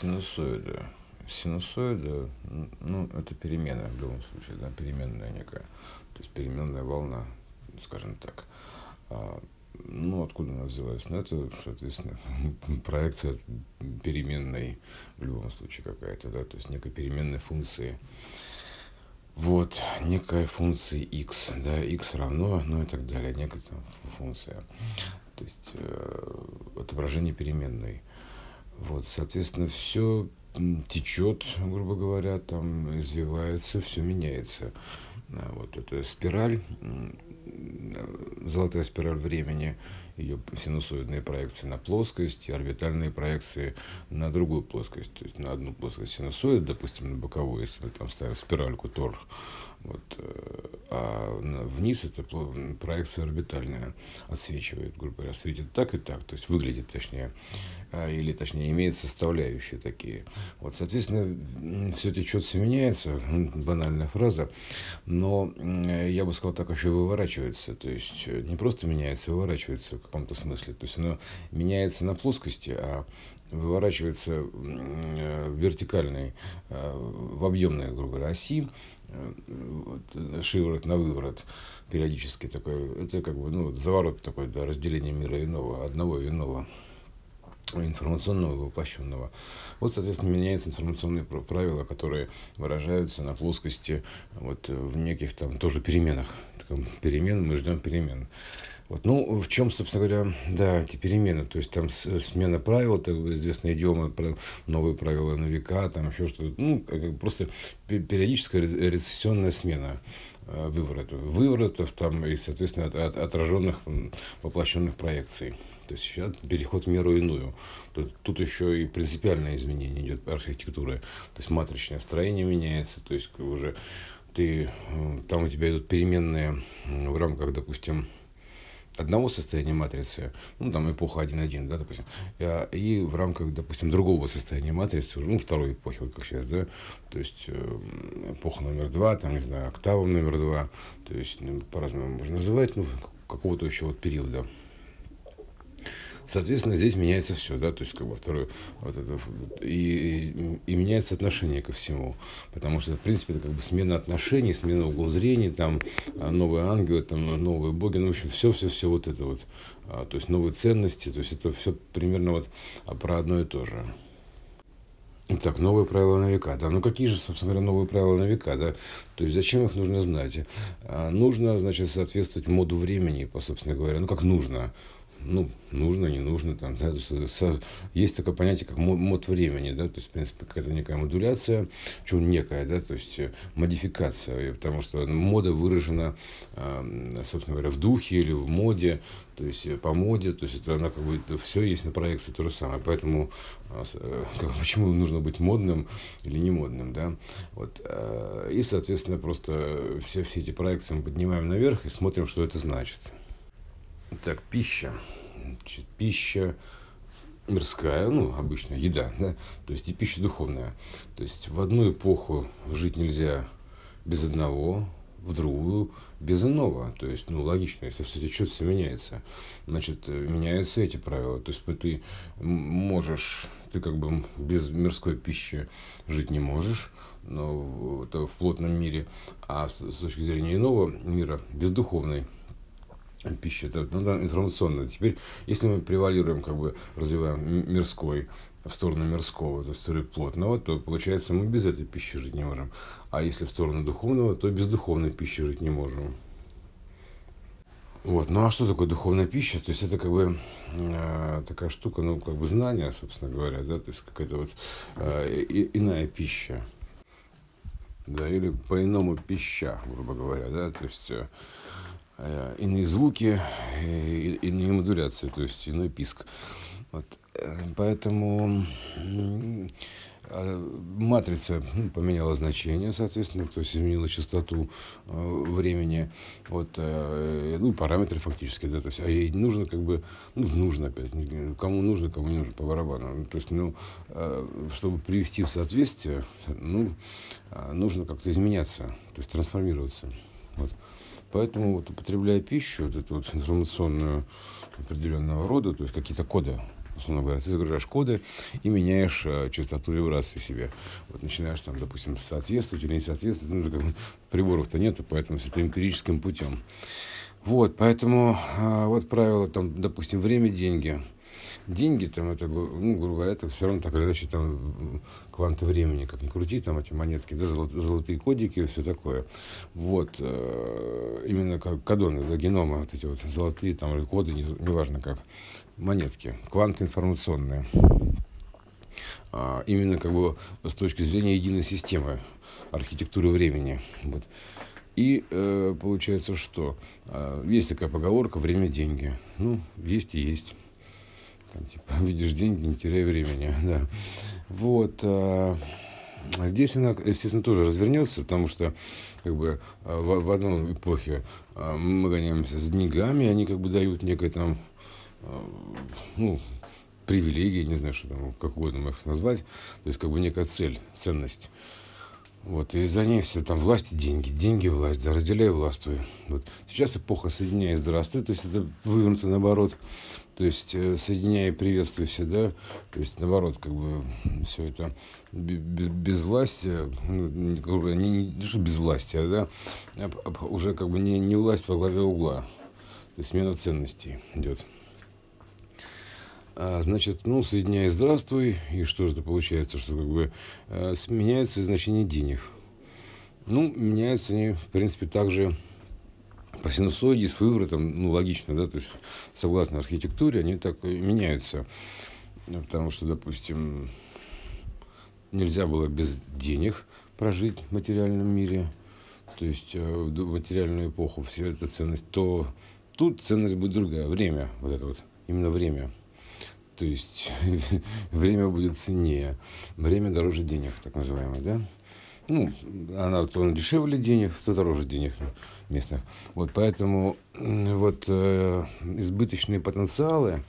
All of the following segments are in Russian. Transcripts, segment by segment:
синусоида. Синусоида, ну, это перемена в любом случае, да, переменная некая. То есть переменная волна, скажем так. А, ну, откуда она взялась? Ну, это, соответственно, проекция переменной в любом случае какая-то, да, то есть некой переменной функции. Вот, некая функция x, да, x равно, ну и так далее, некая там функция. То есть э, отображение переменной. Вот, соответственно, все течет, грубо говоря, там извивается, все меняется. Вот эта спираль, золотая спираль времени, ее синусоидные проекции на плоскость и орбитальные проекции на другую плоскость. То есть на одну плоскость синусоид, допустим, на боковую, если мы там ставим спиральку Тор, вот, э, а вниз это проекция орбитальная отсвечивает, грубо говоря, светит так и так, то есть выглядит точнее, а, или точнее имеет составляющие такие. Вот, соответственно, все течет, все меняется, банальная фраза, но я бы сказал так, еще выворачивается, то есть э, не просто меняется, а выворачивается в каком-то смысле, то есть оно меняется на плоскости, а выворачивается э, в вертикальной, в объемной, грубо говоря, оси, вот, шиворот на выворот периодически такой, это как бы ну, заворот такой, да, разделение мира иного, одного и иного информационного воплощенного. Вот, соответственно, меняются информационные правила, которые выражаются на плоскости вот, в неких там тоже переменах. Перемен, мы ждем перемен. Вот, ну, в чем, собственно говоря, да, эти перемены, то есть там смена правил, это известная идиома, новые правила на века, там еще что-то, ну, просто периодическая рецессионная смена э, выворотов, выворотов там и, соответственно, от, от, отраженных воплощенных проекций. То есть сейчас переход в меру иную. Тут, тут еще и принципиальное изменение идет архитектуры. То есть матричное строение меняется, то есть уже ты, э, там у тебя идут переменные в рамках, допустим, одного состояния матрицы, ну, там, эпоха 1.1, да, допустим, и в рамках, допустим, другого состояния матрицы, ну, второй эпохи, вот как сейчас, да, то есть э, эпоха номер два, там, не знаю, октава номер два, то есть, ну, по-разному можно называть, ну, какого-то еще вот периода. Соответственно, здесь меняется все, да, то есть как бы второе, вот это, и, и, меняется отношение ко всему, потому что, в принципе, это как бы смена отношений, смена угла зрения, там, а, новые ангелы, там, новые боги, ну, в общем, все-все-все вот это вот, а, то есть новые ценности, то есть это все примерно вот про одно и то же. Так, новые правила на века. Да, ну какие же, собственно говоря, новые правила на века, да? То есть зачем их нужно знать? А, нужно, значит, соответствовать моду времени, по собственно говоря. Ну как нужно? Ну, нужно, не нужно, там, да, есть такое понятие, как мод времени, да, то есть, в принципе, какая-то некая модуляция, чего некая, да, то есть, э, модификация, потому что мода выражена, собственно говоря, в духе или в моде, то есть, э, по моде, то есть, это она как бы, все есть на проекции то же самое, поэтому, э, как, почему нужно быть модным или не модным, да, вот, и, соответственно, просто все, все эти проекции мы поднимаем наверх и смотрим, что это значит. Так, пища. Значит, пища мирская, ну, обычная еда, да, то есть и пища духовная. То есть в одну эпоху жить нельзя без одного, в другую без иного. То есть, ну, логично, если все течет, все меняется. Значит, меняются эти правила. То есть, ты можешь, ты как бы без мирской пищи жить не можешь, но это в плотном мире, а с точки зрения иного мира, без духовной пищи, это ну, да, информационная. Теперь, если мы превалируем, как бы развиваем мирской в сторону мирского, то есть плотного, то получается мы без этой пищи жить не можем. А если в сторону духовного, то без духовной пищи жить не можем. Вот. Ну а что такое духовная пища? То есть это как бы э, такая штука, ну как бы знание, собственно говоря, да, то есть какая-то вот э, и, иная пища. Да, или по-иному пища, грубо говоря, да, то есть Э, иные звуки, э, иные модуляции, то есть иной писк. Вот. Э, поэтому матрица ну, поменяла значение, соответственно, то есть изменила частоту времени, вот, ну, параметры фактически, да, то есть, а ей нужно как бы, ну, нужно опять, кому нужно, кому не нужно, по барабану. Ну, то есть, ну, чтобы привести в соответствие, ну, нужно как-то изменяться, то есть трансформироваться. Вот. Поэтому, вот, употребляя пищу, вот эту вот информационную определенного рода, то есть какие-то коды, условно говоря, ты загружаешь коды и меняешь э, частоту вибрации себе. Вот начинаешь там, допустим, соответствовать или не соответствовать, ну, как, приборов-то нету, поэтому все это эмпирическим путем. Вот, поэтому э, вот правило, там, допустим, время, деньги – деньги, там это, ну, грубо говоря, это все равно так или иначе там кванты времени, как ни крути, там эти монетки, да, золотые кодики и все такое. Вот, э, именно как кадоны, да, генома, вот эти вот золотые там или коды, неважно как, монетки, кванты информационные. А, именно как бы с точки зрения единой системы архитектуры времени. Вот. И э, получается, что э, есть такая поговорка «время – деньги». Ну, есть и есть. Там, типа, видишь деньги, не теряй времени. Да. Вот. А, здесь она, естественно, тоже развернется, потому что как бы а, в, в одной эпохе а, мы гоняемся с деньгами, они как бы дают некое там, ну, привилегии, не знаю, что там, как угодно их назвать, то есть как бы некая цель, ценность. Вот, и за ней все там власти, деньги, деньги, власть, да, разделяй, властвуй. Вот. Сейчас эпоха соединяй, здравствуй, то есть это вывернуто наоборот, то есть э, соединяй и приветствуй всегда, то есть наоборот, как бы все это без власти, ну, не, не, что без власти, а, да, уже как бы не, не власть во главе угла, то есть смена ценностей идет. А, значит, ну, соединяй здравствуй, и что же это получается, что как бы э, меняются значения денег. Ну, меняются они, в принципе, также по синусоиде с выворотом, ну, логично, да, то есть, согласно архитектуре, они так и меняются. Потому что, допустим, нельзя было без денег прожить в материальном мире, то есть э, в материальную эпоху все это ценность, то тут ценность будет другая, время, вот это вот, именно время – то есть время будет ценнее, время дороже денег, так называемое, да? Ну, она то дешевле денег, то дороже денег местных. Вот поэтому вот э, избыточные потенциалы,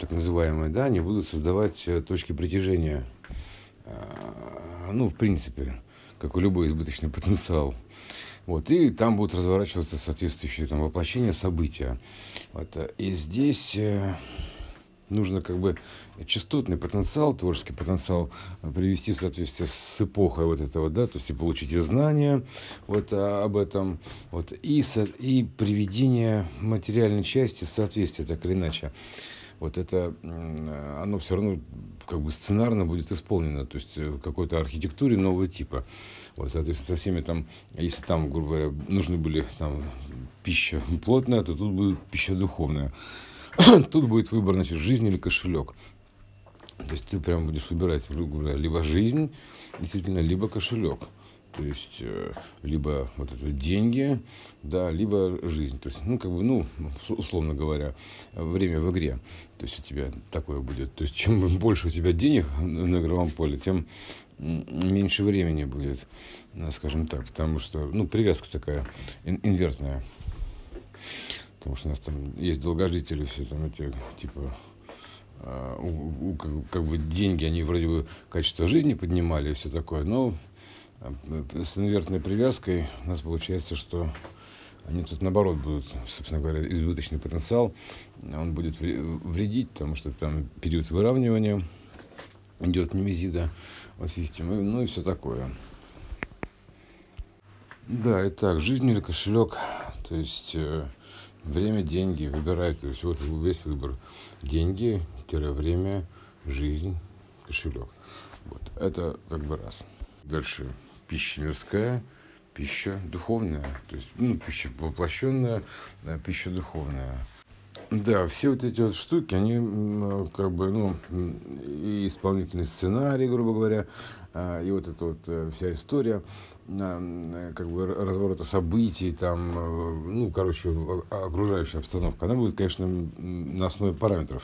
так называемые, да, они будут создавать э, точки притяжения. Э, ну, в принципе, как у любой избыточный потенциал. Вот, и там будут разворачиваться соответствующие там, воплощения события. Вот, и здесь нужно как бы частотный потенциал, творческий потенциал привести в соответствие с эпохой вот этого, да, то есть и получить и знания вот а, об этом, вот, и, и приведение материальной части в соответствие, так или иначе. Вот это, оно все равно как бы сценарно будет исполнено, то есть в какой-то архитектуре нового типа. Вот, соответственно, со всеми там, если там, грубо говоря, нужны были там пища плотная, то тут будет пища духовная. Тут будет выбор, значит, жизнь или кошелек. То есть ты прям будешь выбирать, либо жизнь, действительно, либо кошелек. То есть, э, либо вот это деньги, да, либо жизнь. То есть, ну, как бы, ну, условно говоря, время в игре. То есть, у тебя такое будет. То есть, чем больше у тебя денег на игровом поле, тем меньше времени будет, э, скажем так. Потому что, ну, привязка такая инвертная потому что у нас там есть долгожители, все там эти, типа, а, у, у, как, как бы деньги, они вроде бы качество жизни поднимали и все такое, но а, с инвертной привязкой у нас получается, что они тут наоборот будут, собственно говоря, избыточный потенциал, он будет вредить, потому что там период выравнивания идет немезида в системе, ну и все такое. Да, итак, жизнь или кошелек, то есть э, Время, деньги, выбирай. То есть вот весь выбор. Деньги, время, жизнь, кошелек. Вот. Это как бы раз. Дальше пища мирская, пища духовная. То есть, ну, пища воплощенная, пища духовная. Да, все вот эти вот штуки, они как бы, ну, и исполнительный сценарий, грубо говоря, а, и вот эта вот э, вся история, а, как бы разворота событий, там, э, ну, короче, окружающая обстановка, она будет, конечно, на основе параметров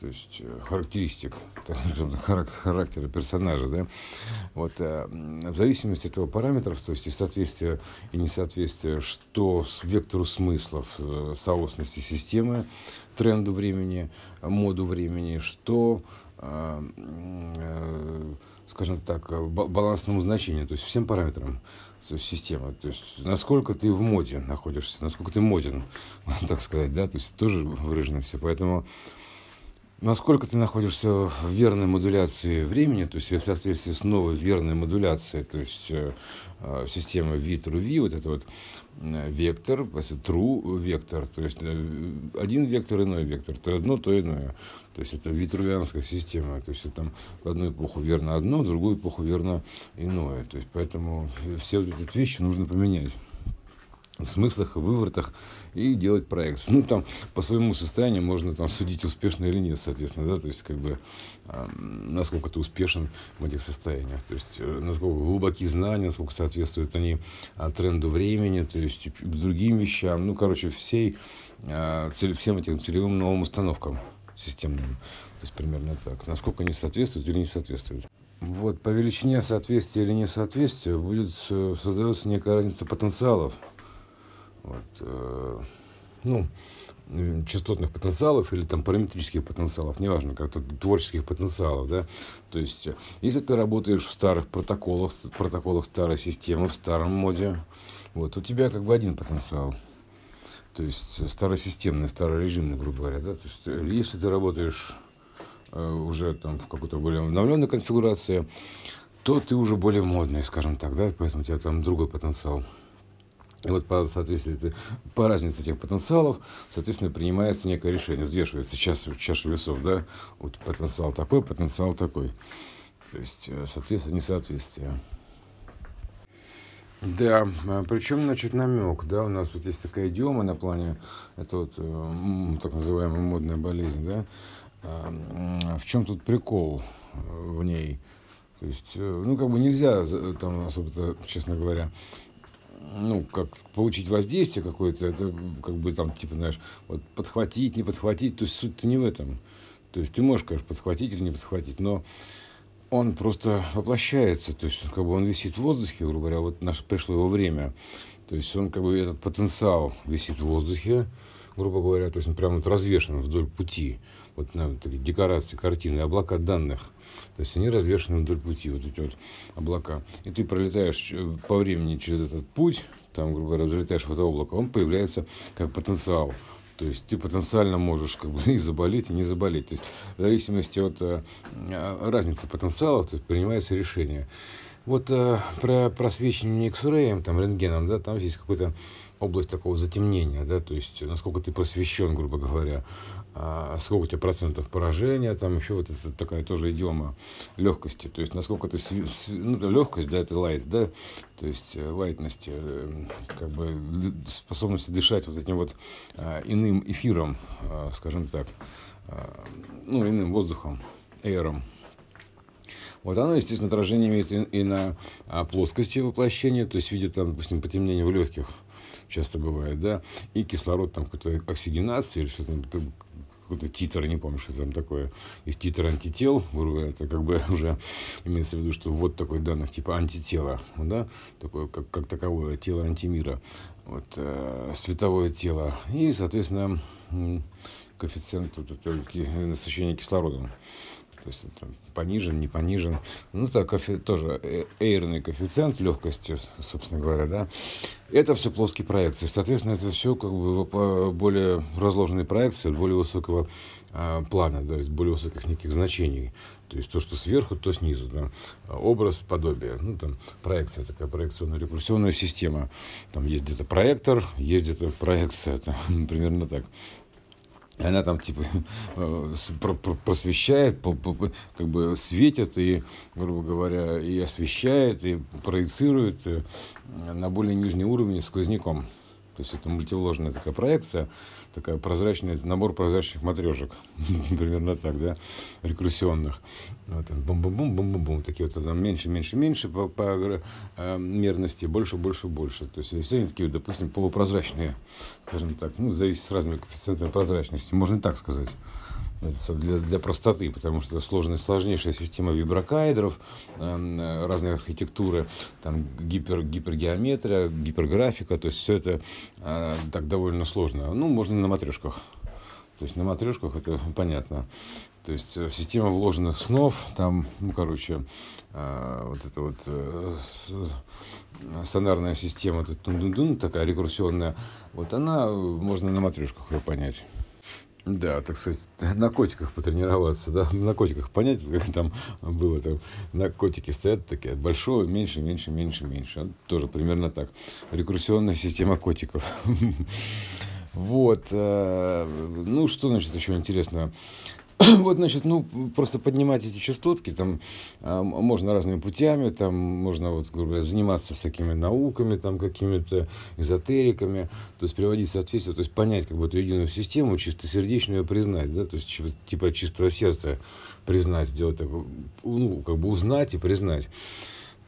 то есть э, характеристик, характера персонажа, да, вот, э, в зависимости от этого параметров, то есть и соответствие и несоответствие, что с вектору смыслов, э, соосности системы, тренду времени, моду времени, что, скажем так, балансному значению, то есть всем параметрам то системы, то есть насколько ты в моде находишься, насколько ты моден, так сказать, да, то есть тоже выражено все, поэтому насколько ты находишься в верной модуляции времени, то есть в соответствии с новой верной модуляцией, то есть э, э система V true V, вот это вот э, вектор, true вектор, то есть э, один вектор, иной вектор, то одно, то иное. То есть это витрувианская система, то есть там в одну эпоху верно одно, в другую эпоху верно иное. То есть поэтому все вот эти вещи нужно поменять смыслах, в выворотах и делать проект. Ну, там, по своему состоянию можно там судить, успешно или нет, соответственно, да, то есть, как бы, э, насколько ты успешен в этих состояниях, то есть, э, насколько глубокие знания, насколько соответствуют они э, тренду времени, то есть, другим вещам, ну, короче, всей, э, цель, всем этим целевым новым установкам системным, то есть, примерно так, насколько они соответствуют или не соответствуют. Вот по величине соответствия или несоответствия будет э, создается некая разница потенциалов, вот, э, ну, частотных потенциалов или там параметрических потенциалов, неважно, как-то творческих потенциалов, да, то есть, если ты работаешь в старых протоколах, протоколах старой системы, в старом моде, вот, у тебя как бы один потенциал, то есть, старосистемный, старорежимный, грубо говоря, да, то есть, если ты работаешь э, уже там в какой-то более обновленной конфигурации, то ты уже более модный, скажем так, да, поэтому у тебя там другой потенциал. И вот по, соответствии, по разнице этих потенциалов, соответственно, принимается некое решение, взвешивается чаша, чаша весов, да, вот потенциал такой, потенциал такой. То есть, э, соответствие, несоответствие. Да, а причем, значит, намек, да, у нас вот есть такая идиома на плане, это вот э, так называемая модная болезнь, да, а, в чем тут прикол в ней? То есть, э, ну, как бы нельзя, там, особо, честно говоря, ну, как получить воздействие какое-то, это как бы там, типа, знаешь, вот подхватить, не подхватить, то есть суть-то не в этом. То есть ты можешь, конечно, подхватить или не подхватить, но он просто воплощается, то есть как бы он висит в воздухе, грубо говоря, вот наше пришло его время. То есть он как бы этот потенциал висит в воздухе, грубо говоря, то есть он прямо вот развешен вдоль пути. Вот на такие декорации, картины, облака данных. То есть они развешаны вдоль пути, вот эти вот облака. И ты пролетаешь э, по времени через этот путь, там, грубо говоря, залетаешь в это облако, он появляется как потенциал. То есть ты потенциально можешь как бы и заболеть, и не заболеть. То есть в зависимости от э, разницы потенциалов то есть, принимается решение. Вот э, про просвечивание X-ray, там, рентгеном, да, там есть какой-то область такого затемнения, да, то есть насколько ты просвещен, грубо говоря, а сколько тебя процентов поражения, там еще вот это такая тоже идиома легкости, то есть насколько ты, ну, это легкость, да, это light, да, то есть э, лайтности, э, как бы способность дышать вот этим вот а, иным эфиром, скажем так, ну, иным воздухом, эйром. Вот оно, естественно, отражение имеет и, и на а, плоскости воплощения, то есть в виде, там, допустим, потемнения в легких, часто бывает, да, и кислород, там, какой-то оксигенации или что-то, какой-то титр, не помню, что там такое, из титр антител, это как бы уже имеется в виду, что вот такой данных типа антитела, да, такое как, как таковое тело антимира, вот, э, световое тело, и, соответственно, коэффициент вот, это, насыщения кислородом то есть там, понижен, не понижен. Ну, так, кофе, тоже э, эйрный коэффициент легкости, собственно говоря, да. Это все плоские проекции. Соответственно, это все как бы более разложенные проекции, более высокого а, плана, то есть более высоких неких значений. То есть то, что сверху, то снизу. Да. Образ, подобие. Ну, там проекция, такая проекционная рекурсионная система. Там есть где-то проектор, есть где-то проекция. Там, примерно так она там типа э, просвещает, как бы светит и, грубо говоря, и освещает, и проецирует э, на более нижний уровень сквозняком. То есть это мультивложенная такая проекция, такая прозрачная, набор прозрачных матрешек, примерно так, да, рекурсионных. Вот, бум-бум-бум-бум-бум, такие вот там меньше, меньше, меньше по, по э, мерности, больше, больше, больше. То есть все они такие, допустим, полупрозрачные, скажем так, ну, зависит с разными коэффициентами прозрачности, можно так сказать для, для простоты, потому что сложная, сложнейшая система виброкайдеров, э, разные архитектуры, там гипер, гипергеометрия, гиперграфика, то есть все это э, так довольно сложно. Ну, можно на матрешках. То есть на матрешках это понятно. То есть э, система вложенных снов, там, ну, короче, э, вот эта вот э, сонарная система, тут такая рекурсионная, вот она, можно на матрешках ее понять. Да, так сказать, на котиках потренироваться, да, на котиках понять, как там было, там, на котики стоят такие, большое, меньше, меньше, меньше, меньше. Тоже примерно так. Рекурсионная система котиков. Вот. Э, ну, что, значит, еще интересного? Вот, значит, ну, просто поднимать эти частотки, там, а, можно разными путями, там, можно, вот, грубо говоря, заниматься всякими науками, там, какими-то эзотериками, то есть, приводить соответствие, то есть, понять, как бы, эту единую систему, чистосердечную признать, да, то есть, типа, чистого сердца признать, сделать так, ну, как бы, узнать и признать.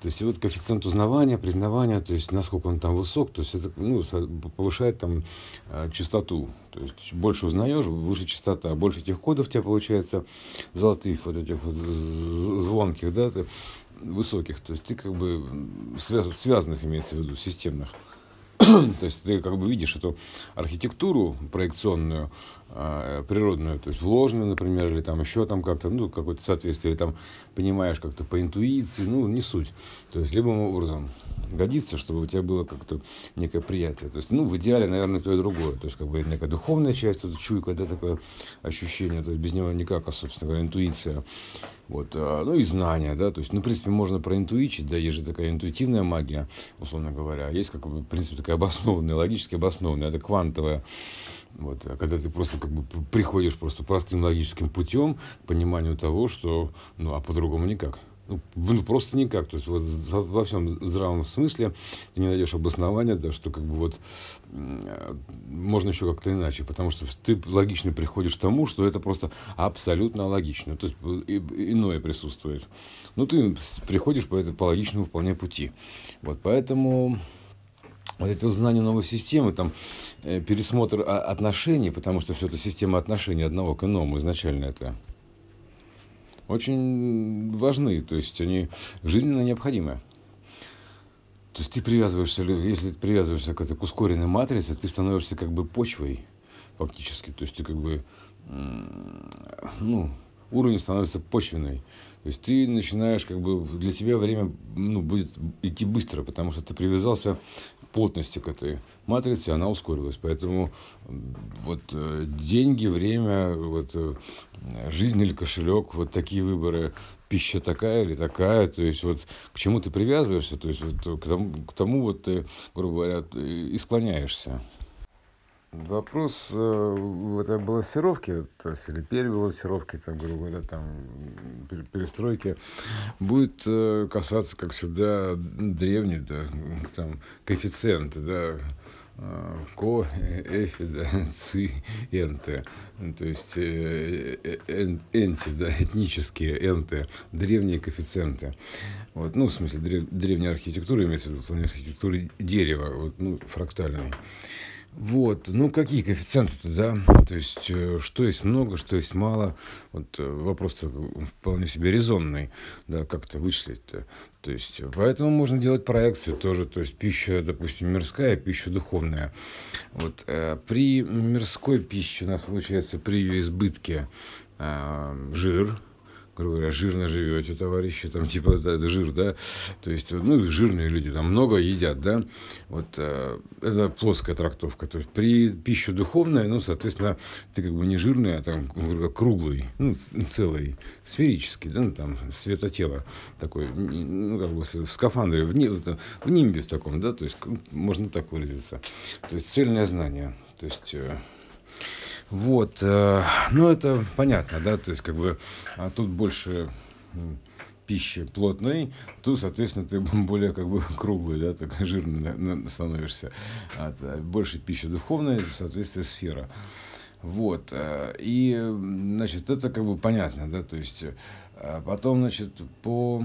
То есть вот коэффициент узнавания, признавания, то есть насколько он там высок, то есть это ну, повышает там э, частоту. То есть больше узнаешь, выше частота, больше этих кодов у тебя получается, золотых вот этих вот звонких, да, высоких. То есть ты как бы связ, связанных имеется в виду, системных. То есть ты как бы видишь эту архитектуру проекционную, э, природную, то есть вложенную, например, или там еще там как-то, ну, какое-то соответствие, или там понимаешь как-то по интуиции, ну, не суть. То есть, любым образом годится, чтобы у тебя было как-то некое приятие. То есть, ну, в идеале, наверное, то и другое. То есть, как бы некая духовная часть, это чуйка, да, такое ощущение, то есть, без него никак, а, собственно говоря, интуиция. Вот, а, ну и знания, да, то есть, ну, в принципе, можно проинтуичить, да, есть же такая интуитивная магия, условно говоря, есть, как бы, в принципе, такая обоснованная, логически обоснованная, это квантовая, вот, а когда ты просто как бы приходишь просто простым логическим путем к пониманию того, что, ну, а по-другому никак. Ну, просто никак. То есть вот во всем здравом смысле ты не найдешь обоснования, да, что как бы вот можно еще как-то иначе, потому что ты логично приходишь к тому, что это просто абсолютно логично, то есть иное присутствует. Ну, ты приходишь по, это, по логичному вполне пути. Вот, поэтому вот эти вот знания новой системы, там, э, пересмотр отношений, потому что все это система отношений одного к иному изначально это очень важны, то есть они жизненно необходимы. То есть ты привязываешься, если ты привязываешься к этой к ускоренной матрице, ты становишься как бы почвой фактически. То есть ты как бы, ну, уровень становится почвенный. То есть ты начинаешь, как бы, для тебя время ну, будет идти быстро, потому что ты привязался плотности к этой матрице, она ускорилась. Поэтому вот э, деньги, время, вот, э, жизнь или кошелек, вот такие выборы, пища такая или такая, то есть вот к чему ты привязываешься, то есть вот к тому, к тому вот ты, грубо говоря, и склоняешься. Вопрос э, в этой балансировке, то есть или перебалансировки, там, грубо говоря, там, перестройки, будет э, касаться, как всегда, древних, да, там, коэффициенты, да, э, ко, эфи, да, ци, энты, то есть энти, да, этнические энты, древние коэффициенты. Вот, ну, в смысле, древняя архитектура, имеется в виду, архитектуры дерева, вот, ну, фрактальной. Вот, ну какие коэффициенты-то, да? То есть, э, что есть много, что есть мало. Вот э, вопрос вполне себе резонный, да, как это вычислить-то. То есть, поэтому можно делать проекции тоже, то есть пища, допустим, мирская, пища духовная. Вот э, при мирской пище у нас получается при ее избытке э, жир, грубо говоря, жирно живете, товарищи, там, типа, да, жир, да, то есть, ну, жирные люди там много едят, да, вот, э, это плоская трактовка, то есть, при пище духовной, ну, соответственно, ты как бы не жирный, а там, круглый, ну, целый, сферический, да, ну, там, светотело такой, ну, как бы, в скафандре, в, в нимбе в таком, да, то есть, можно так выразиться, то есть, цельное знание, то есть, э, вот, э, ну это понятно, да, то есть как бы а тут больше пищи плотной, тут, соответственно, ты более как бы круглый, да, так жирный становишься. А, больше пищи духовной, соответственно, сфера. Вот, э, и, значит, это как бы понятно, да, то есть, э, потом, значит, по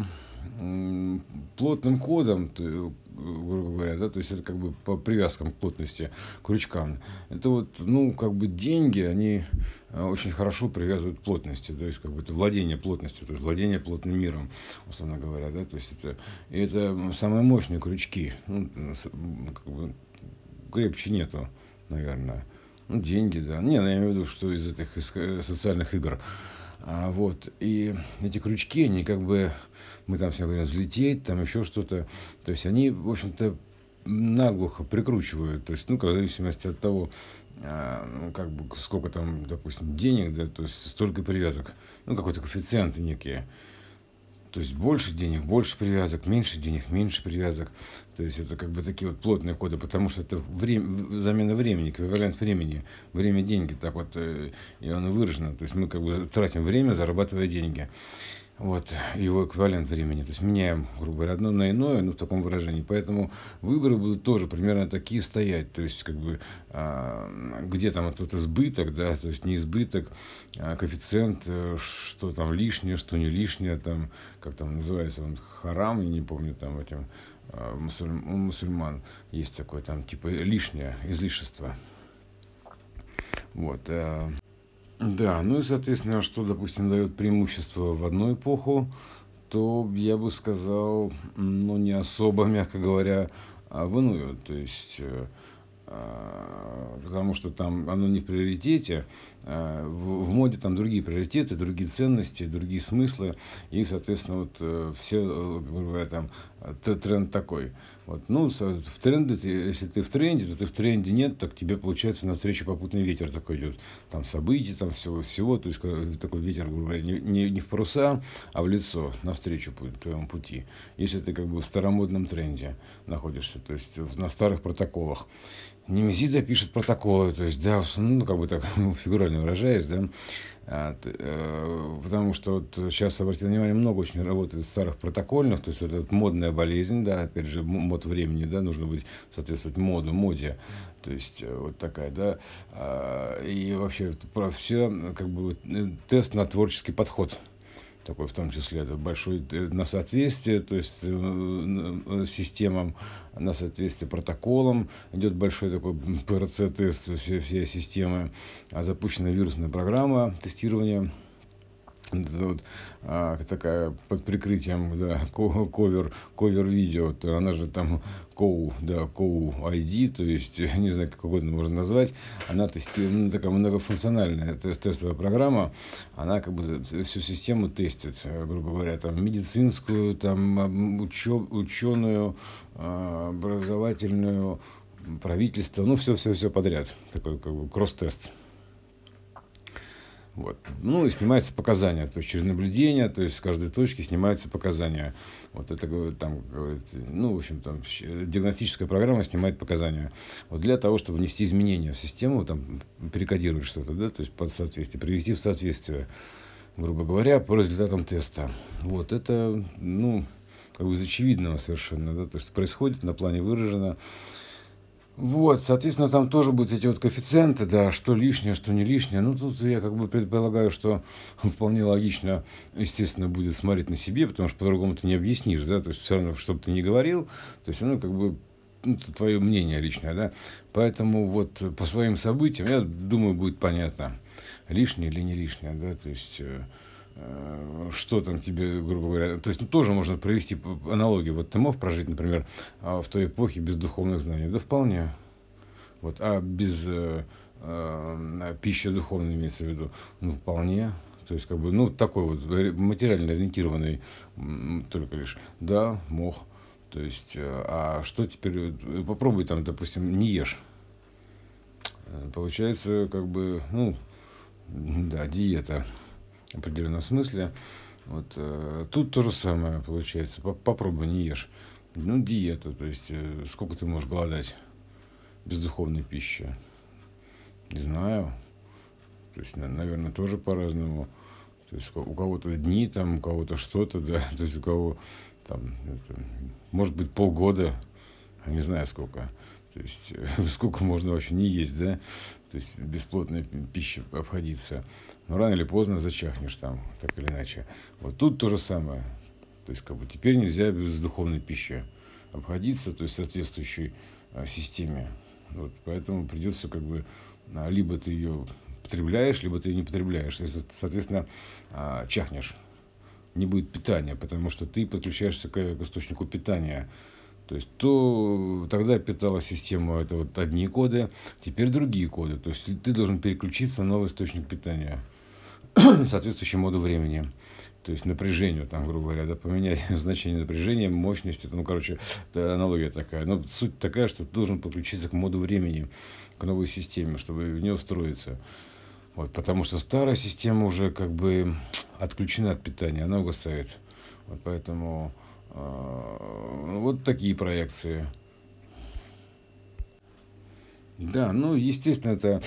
плотным кодам, грубо говоря, да, то есть это как бы по привязкам к плотности крючкам. Это вот, ну, как бы деньги, они э, очень хорошо привязывают к плотности, то есть как бы это владение плотностью, то есть владение плотным миром, условно говоря, да, то есть это, и это самые мощные крючки, ну, как бы крепче нету, наверное. Ну, деньги, да. Не, ну, я имею в виду, что из этих из э, социальных игр. А, вот. И эти крючки, они как бы мы там все говорим взлететь, там еще что-то. То есть они, в общем-то, наглухо прикручивают. То есть, ну, в зависимости от того, а, ну, как бы сколько там, допустим, денег, да, то есть столько привязок, ну, какой-то коэффициенты некие. То есть больше денег, больше привязок, меньше денег, меньше привязок. То есть это как бы такие вот плотные коды, потому что это время, замена времени, эквивалент времени, время деньги, так вот э, и оно выражено. То есть мы как бы тратим время, зарабатывая деньги вот, его эквивалент времени. То есть меняем, грубо говоря, одно на иное, ну, в таком выражении. Поэтому выборы будут тоже примерно такие стоять. То есть, как бы, а, где там этот избыток, да, то есть не избыток, а коэффициент, э, что там лишнее, что не лишнее, там, как там называется, он харам, я не помню, там, этим, а, мусульм, у мусульман есть такое, там, типа, лишнее, излишество. Вот. А, да, ну и, соответственно, что, допустим, дает преимущество в одну эпоху, то я бы сказал, ну, не особо, мягко говоря, а в иную. То есть, э, а, потому что там оно не в приоритете, а в, моде там другие приоритеты, другие ценности, другие смыслы, и, соответственно, вот э, все, э, грубо говоря, там тренд такой. Вот. Ну, в тренде, если ты в тренде, то ты в тренде нет, так тебе, получается, навстречу попутный ветер такой идет. Там события, там всего, всего. То есть, такой ветер, грубо говоря, не, не, не в паруса, а в лицо, навстречу твоему пути. Если ты как бы в старомодном тренде находишься, то есть на старых протоколах. Немезида пишет протоколы, то есть, да, ну, как бы так, фигурально выражаясь, да, потому что вот сейчас, обратите внимание, много очень работает старых протокольных, то есть это вот модная болезнь, да, опять же, мод времени, да, нужно быть, соответствовать моду, моде, то есть э, вот такая, да, а, и вообще про все, как бы, э, тест на творческий подход, такой в том числе это большой э, на соответствие, то есть э, э, системам, на соответствие протоколам, идет большой такой ПРЦ-тест всей, всей системы, а запущена вирусная программа тестирования вот, а, такая под прикрытием да, ковер, ковер видео, то она же там коу, да, коу ID, то есть, не знаю, как угодно можно назвать, она тестирует, ну, такая многофункциональная тест тестовая программа, она как бы всю систему тестит, грубо говоря, там медицинскую, там учё, ученую, а, образовательную, правительство, ну, все-все-все подряд, такой как бы кросс-тест. Вот. Ну и снимаются показания, то есть через наблюдение, то есть с каждой точки снимаются показания. Вот это там, ну, в общем, там диагностическая программа снимает показания. Вот для того, чтобы внести изменения в систему, там, перекодировать что-то, да, то есть под соответствие, привести в соответствие, грубо говоря, по результатам теста. Вот это, ну, как бы из очевидного совершенно, да, то, что происходит на плане выражено. Вот, соответственно, там тоже будут эти вот коэффициенты, да, что лишнее, что не лишнее. Ну, тут я как бы предполагаю, что вполне логично, естественно, будет смотреть на себе, потому что по-другому ты не объяснишь, да, то есть все равно, что бы ты ни говорил, то есть, ну, как бы, ну, это твое мнение личное, да. Поэтому вот по своим событиям, я думаю, будет понятно, лишнее или не лишнее, да, то есть Э, что там тебе, грубо говоря, то есть ну, тоже можно провести аналогию. Вот ты мог прожить, например, а, в той эпохе без духовных знаний? Да вполне. Вот, а без э, э, пищи духовной имеется в виду? Ну, вполне. То есть, как бы, ну, такой вот материально ориентированный только лишь. Да, мог. То есть, э, а что теперь? Попробуй там, допустим, не ешь. Получается, как бы, ну, да, диета определенном смысле. Вот, э, тут то же самое получается. Попробуй, не ешь. Ну, диета, то есть э, сколько ты можешь голодать без духовной пищи? Не знаю. То есть, наверное, тоже по-разному. То есть у кого-то дни, там, у кого-то что-то, да, то есть у кого там, это, может быть, полгода, не знаю сколько. То есть сколько можно вообще не есть, да, то есть бесплотной пищей обходиться. Но рано или поздно зачахнешь там, так или иначе. Вот тут то же самое. То есть как бы теперь нельзя без духовной пищи обходиться, то есть соответствующей а, системе. Вот, поэтому придется как бы а, либо ты ее потребляешь, либо ты ее не потребляешь. Если, соответственно, а, чахнешь. Не будет питания, потому что ты подключаешься к источнику питания. То есть то тогда питала систему это вот одни коды, теперь другие коды. То есть ты должен переключиться на новый источник питания, соответствующий моду времени. то есть напряжению, там, грубо говоря, да, поменять значение напряжения, мощности, ну, короче, это аналогия такая. Но суть такая, что ты должен подключиться к моду времени, к новой системе, чтобы в нее встроиться. Вот, потому что старая система уже как бы отключена от питания, она угасает. Вот поэтому вот такие проекции. Да, ну, естественно, это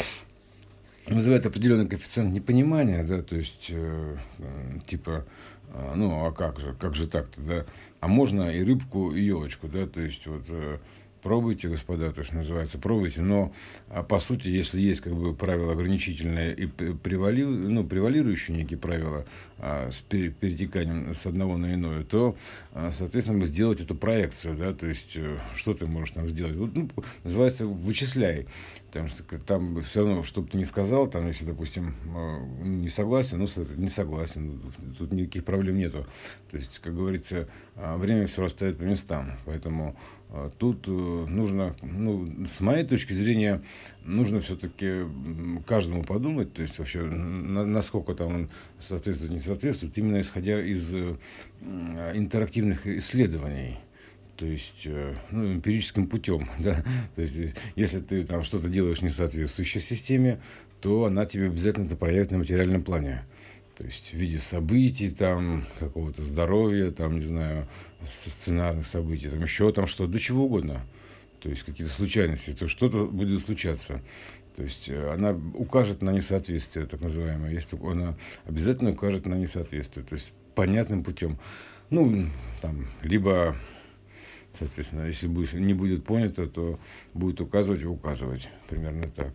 вызывает определенный коэффициент непонимания, да, то есть, э, типа, э, ну, а как же, как же так-то, да, а можно и рыбку, и елочку, да, то есть, вот, э, пробуйте, господа, то, что называется, пробуйте, но а по сути, если есть как бы правила ограничительные и превали, ну, превалирующие некие правила а, с перетеканием с одного на иное, то, а, соответственно, сделать эту проекцию, да, то есть, э, что ты можешь там сделать, вот, ну, называется, вычисляй, потому что там все равно, что бы ты ни сказал, там, если, допустим, э, не согласен, ну, не согласен, тут никаких проблем нету, то есть, как говорится, а, время все расставит по местам, поэтому а тут э, нужно, ну, с моей точки зрения, нужно все-таки каждому подумать, то есть вообще, насколько там он соответствует, не соответствует, именно исходя из э, интерактивных исследований. То есть э, ну, эмпирическим путем, да, то есть если ты там что-то делаешь не соответствующей системе, то она тебе обязательно это проявит на материальном плане то есть в виде событий, там, какого-то здоровья, там, не знаю, сценарных событий, там еще там что, до чего угодно. То есть какие-то случайности, то что-то будет случаться. То есть э, она укажет на несоответствие, так называемое. Если она обязательно укажет на несоответствие. То есть понятным путем. Ну, там, либо, соответственно, если будет, не будет понято, то будет указывать и указывать. Примерно так.